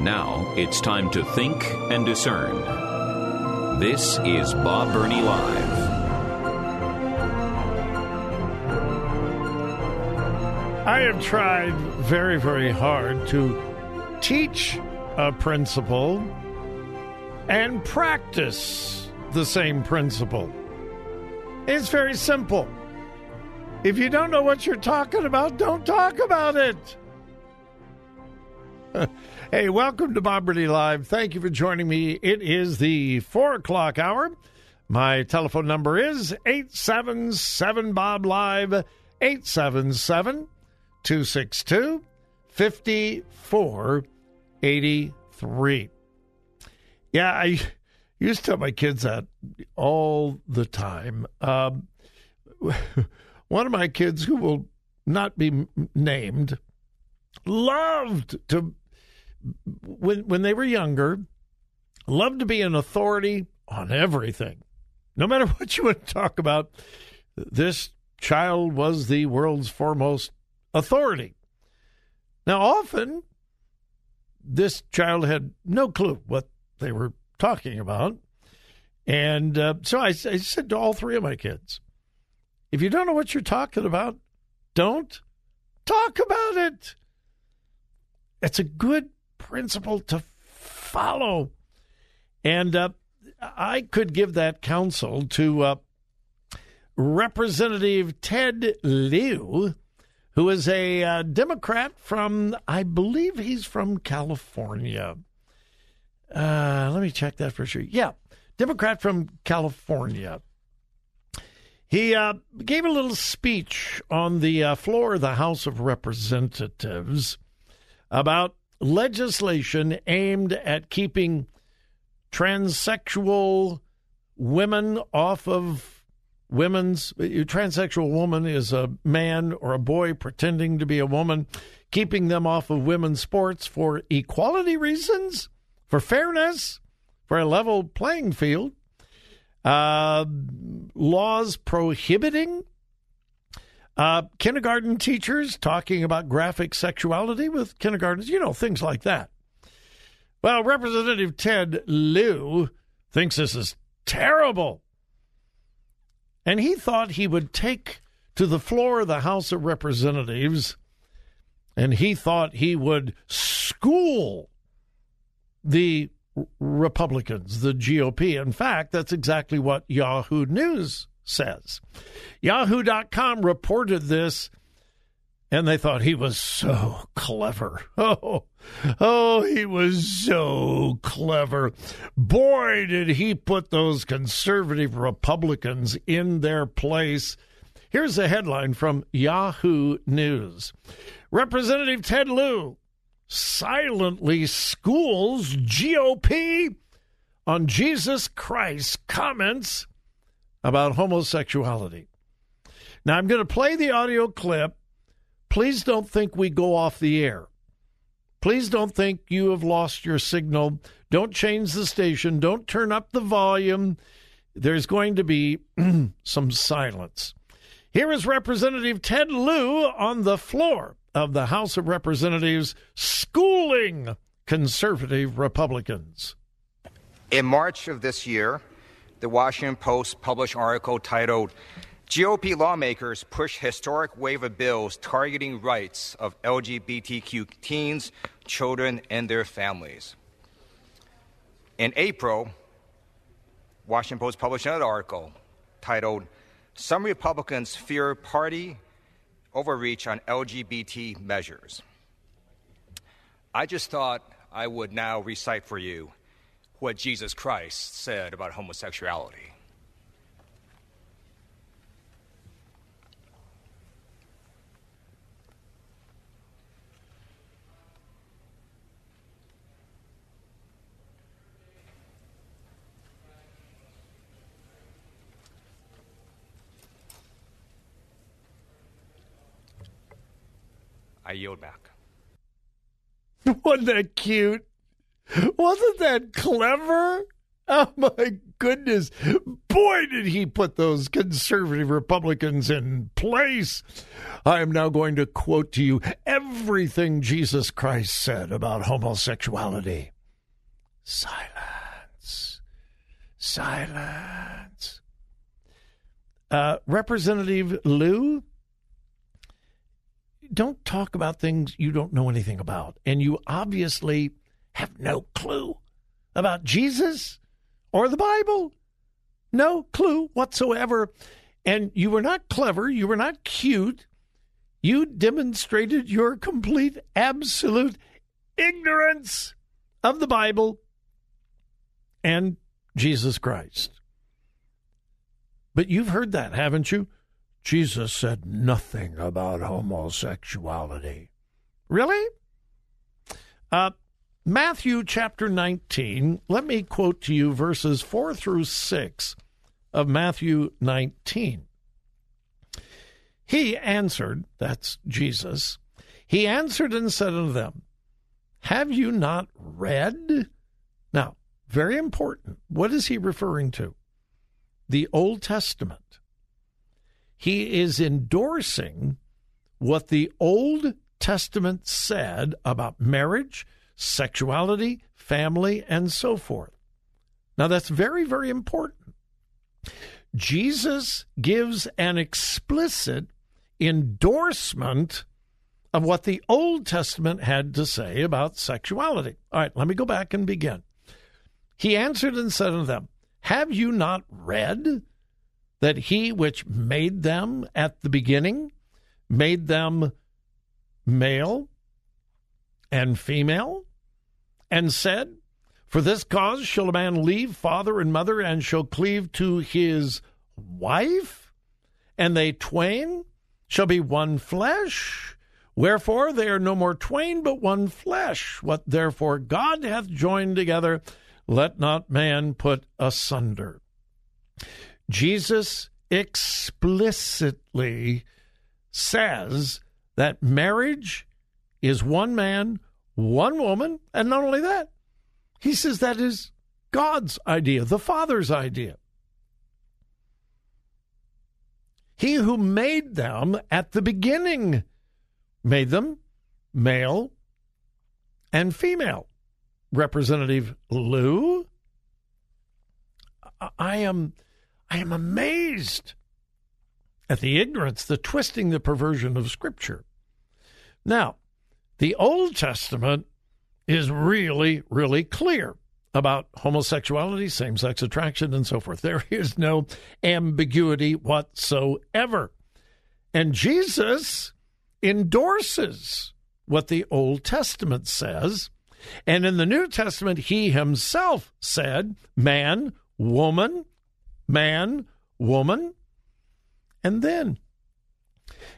Now it's time to think and discern. This is Bob Burney Live. I have tried very, very hard to teach a principle and practice the same principle. It's very simple. If you don't know what you're talking about, don't talk about it. hey, welcome to Bob Burney Live. Thank you for joining me. It is the four o'clock hour. My telephone number is 877 Bob Live, 877 262 5483. Yeah, I used to tell my kids that all the time. Um, one of my kids, who will not be named, loved to when when they were younger, loved to be an authority on everything. No matter what you to talk about, this child was the world's foremost authority. Now, often, this child had no clue what they were talking about. And uh, so I, I said to all three of my kids, if you don't know what you're talking about, don't talk about it. It's a good principle to follow. And uh, I could give that counsel to uh, Representative Ted Lieu, who is a uh, Democrat from, I believe he's from California. Uh, let me check that for sure. Yeah, Democrat from California. He uh, gave a little speech on the uh, floor of the House of Representatives about legislation aimed at keeping transsexual women off of women's. A transsexual woman is a man or a boy pretending to be a woman, keeping them off of women's sports for equality reasons, for fairness, for a level playing field uh, laws prohibiting uh, kindergarten teachers talking about graphic sexuality with kindergartners, you know, things like that. Well, Representative Ted Lieu thinks this is terrible. And he thought he would take to the floor of the House of Representatives and he thought he would school the Republicans, the GOP. In fact, that's exactly what Yahoo News says. Yahoo.com reported this, and they thought he was so clever. Oh, oh, he was so clever. Boy, did he put those conservative Republicans in their place. Here's a headline from Yahoo News Representative Ted Lieu silently schools GOP on Jesus Christ's comments about homosexuality. Now, I'm going to play the audio clip. Please don't think we go off the air. Please don't think you have lost your signal. Don't change the station. Don't turn up the volume. There's going to be some silence. Here is Representative Ted Lieu on the floor of the House of Representatives schooling conservative Republicans. In March of this year, the Washington Post published an article titled GOP lawmakers push historic wave of bills targeting rights of LGBTQ teens, children, and their families. In April, Washington Post published another article titled Some Republicans Fear Party overreach on LGBT measures. I just thought I would now recite for you what Jesus Christ said about homosexuality. I yield back. Wasn't that cute? Wasn't that clever? Oh my goodness. Boy, did he put those conservative Republicans in place. I am now going to quote to you everything Jesus Christ said about homosexuality. Silence. Silence. Uh, Representative Lieu, don't talk about things you don't know anything about. And you obviously have no clue about Jesus or the Bible. No clue whatsoever. And you were not clever. You were not cute. You demonstrated your complete, absolute ignorance of the Bible and Jesus Christ. But you've heard that, haven't you? Jesus said nothing about homosexuality. Really? Uh, Matthew chapter 19, let me quote to you verses 4 through 6 of Matthew 19. He answered, that's Jesus, he answered and said unto them, Have you not read? Now, very important. What is he referring to? The Old Testament. He is endorsing what the Old Testament said about marriage, sexuality, family, and so forth. Now, that's very, very important. Jesus gives an explicit endorsement of what the Old Testament had to say about sexuality. All right, let me go back and begin. He answered and said unto them, Have you not read that he which made them at the beginning made them male and female? And said, For this cause shall a man leave father and mother and shall cleave to his wife, and they twain shall be one flesh. Wherefore they are no more twain, but one flesh. What therefore God hath joined together, let not man put asunder. Jesus explicitly says that marriage is one man, one woman, and not only that, he says that is God's idea, the Father's idea. He who made them at the beginning made them male and female. Representative Lieu, I am, I am amazed at the ignorance, the twisting, the perversion of Scripture. Now, the Old Testament is really, really clear about homosexuality, same sex attraction, and so forth. There is no ambiguity whatsoever. And Jesus endorses what the Old Testament says. And in the New Testament, he himself said, man, woman, man, woman. And then,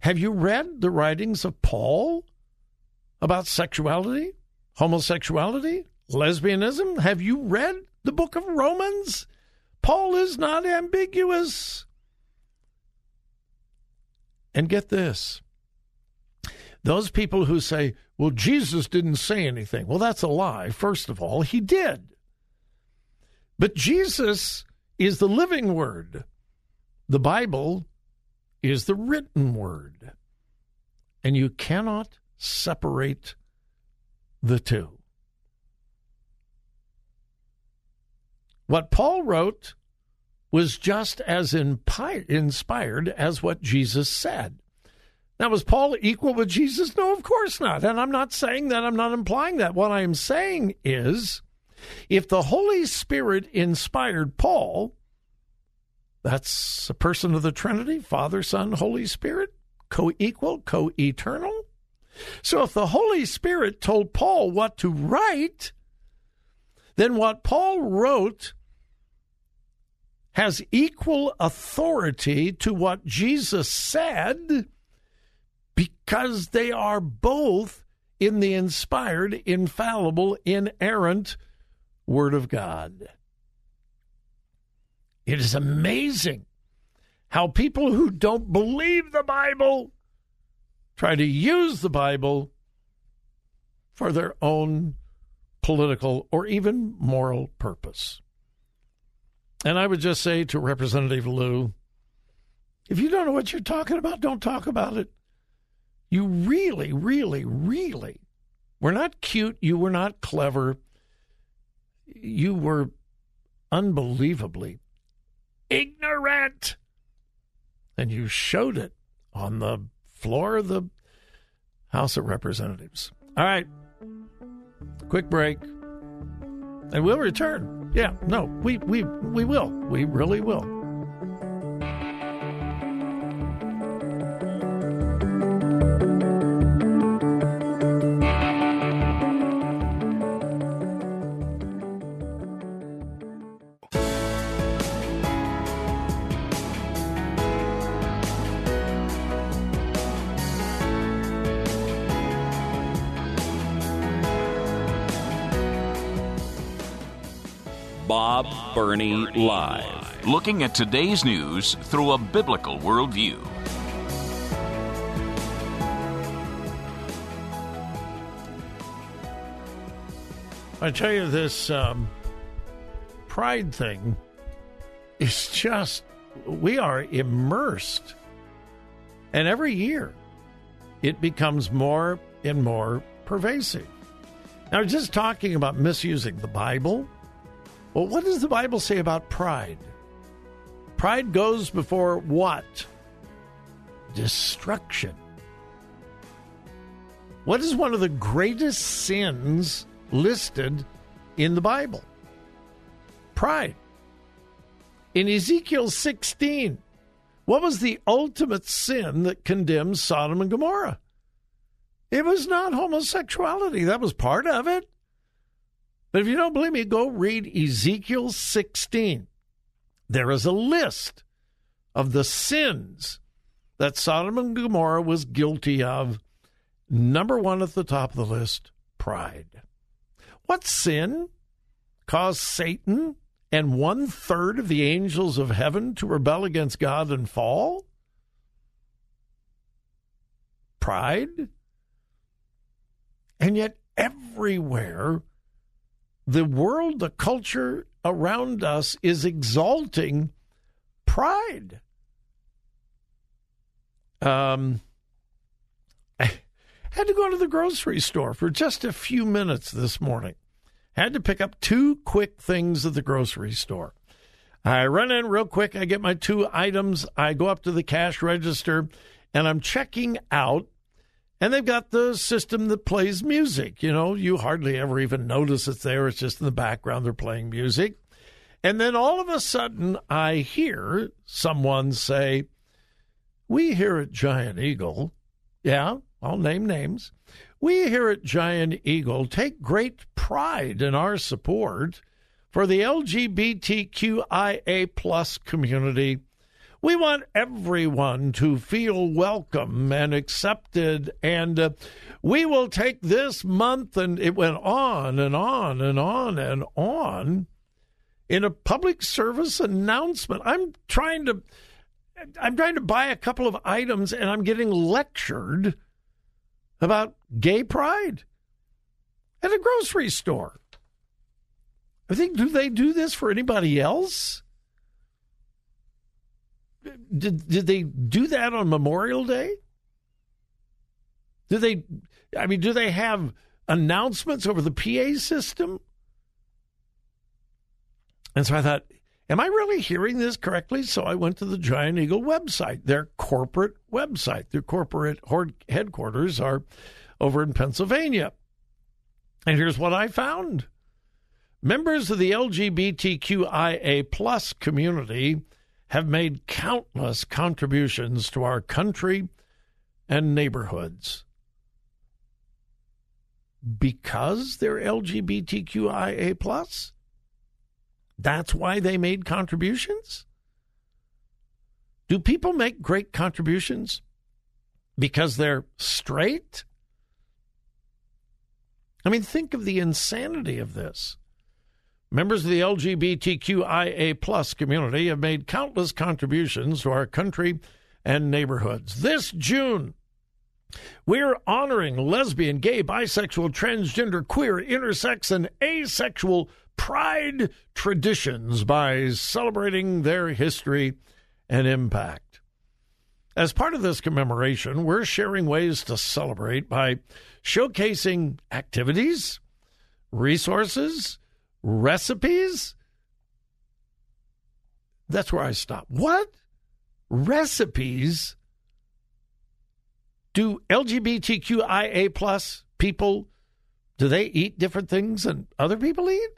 have you read the writings of Paul about sexuality, homosexuality? lesbianism? Have you read the book of Romans? Paul is not ambiguous. And get this those people who say, well, Jesus didn't say anything. Well, that's a lie. First of all, he did. But Jesus is the living word, the Bible is the written word. And you cannot separate the two. What Paul wrote was just as inspired as what Jesus said. Now, was Paul equal with Jesus? No, of course not. And I'm not saying that. I'm not implying that. What I'm saying is if the Holy Spirit inspired Paul, that's a person of the Trinity Father, Son, Holy Spirit, co equal, co eternal. So if the Holy Spirit told Paul what to write, then what Paul wrote has equal authority to what Jesus said because they are both in the inspired, infallible, inerrant Word of God. It is amazing how people who don't believe the Bible try to use the Bible for their own political or even moral purpose. And I would just say to Representative Lieu if you don't know what you're talking about, don't talk about it. You really, really, really were not cute. You were not clever. You were unbelievably ignorant. And you showed it on the floor of the House of Representatives. All right. Quick break. And we'll return. Yeah, no, we, we, we will. We really will. Bob Burney Live. Looking at today's news through a biblical worldview. I tell you, this um, pride thing is just, we are immersed. And every year, it becomes more and more pervasive. Now, just talking about misusing the Bible, well, what does the Bible say about pride? Pride goes before what? Destruction. What is one of the greatest sins listed in the Bible? Pride. In Ezekiel 16, what was the ultimate sin that condemned Sodom and Gomorrah? It was not homosexuality. That was part of it. But if you don't believe me, go read Ezekiel 16. There is a list of the sins that Sodom and Gomorrah was guilty of. Number one at the top of the list pride. What sin caused Satan and one third of the angels of heaven to rebel against God and fall? Pride. And yet, everywhere, the world, the culture around us is exalting pride. Um, I had to go to the grocery store for just a few minutes this morning. Had to pick up two quick things at the grocery store. I run in real quick. I get my two items. I go up to the cash register and I'm checking out. And they've got the system that plays music. You know, you hardly ever even notice it's there. It's just in the background, they're playing music. And then all of a sudden, I hear someone say, We here at Giant Eagle, yeah, I'll name names. We here at Giant Eagle take great pride in our support for the LGBTQIA plus community. We want everyone to feel welcome and accepted, and uh, we will take this month, and it went on and on and on and on in a public service announcement. I'm trying to. I'm trying to buy a couple of items and I'm getting lectured about gay pride at a grocery store. I think, do they do this for anybody else? Did, did they do that on Memorial Day? Do they, I mean, do they have announcements over the PA system? And so I thought, am I really hearing this correctly? So I went to the Giant Eagle website, their corporate website. Their corporate headquarters are over in Pennsylvania. And here's what I found members of the LGBTQIA plus community have made countless contributions to our country and neighborhoods. Because they're LGBTQIA plus? That's why they made contributions? Do people make great contributions because they're straight? I mean, think of the insanity of this. Members of the LGBTQIA plus community have made countless contributions to our country and neighborhoods. This June, We're honoring lesbian, gay, bisexual, transgender, queer, intersex, and asexual pride traditions by celebrating their history and impact. As part of this commemoration, we're sharing ways to celebrate by showcasing activities, resources, recipes. That's where I stop. What? Recipes? Do LGBTQIA plus people do they eat different things than other people eat?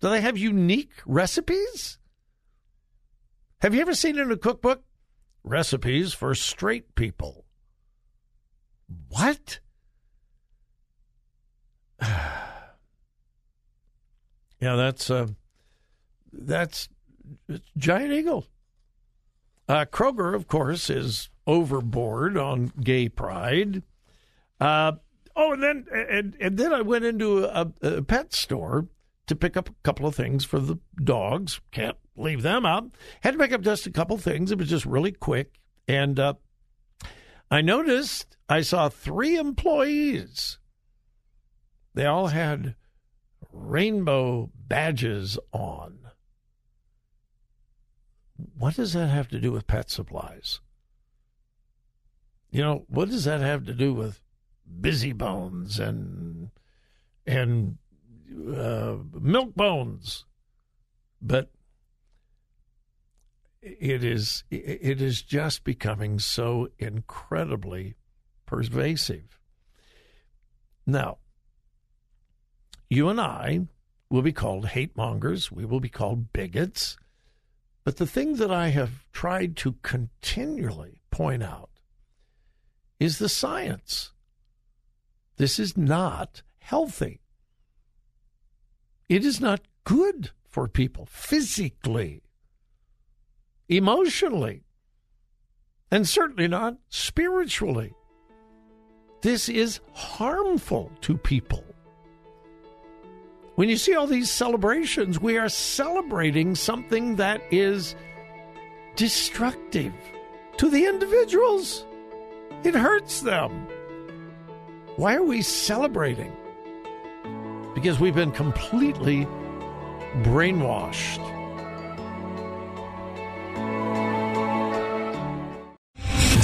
Do they have unique recipes? Have you ever seen in a cookbook recipes for straight people? What? Yeah, that's uh, that's Giant Eagle. Uh, Kroger, of course, is overboard on gay pride. Uh, oh, and then and, and then I went into a, a, pet store to pick up a couple of things for the dogs. Can't leave them out. Had to pick up just a couple things. It was just really quick, and uh, I noticed I saw three employees. They all had rainbow badges on. What does that have to do with pet supplies? You know, what does that have to do with busy bones and and uh, milk bones? But it is it is just becoming so incredibly pervasive. Now, you and I will be called hate mongers. We will be called bigots. But the thing that I have tried to continually point out is the science. This is not healthy. It is not good for people physically, emotionally, and certainly not spiritually. This is harmful to people. When you see all these celebrations, we are celebrating something that is destructive to the individuals. It hurts them. Why are we celebrating? Because we've been completely brainwashed.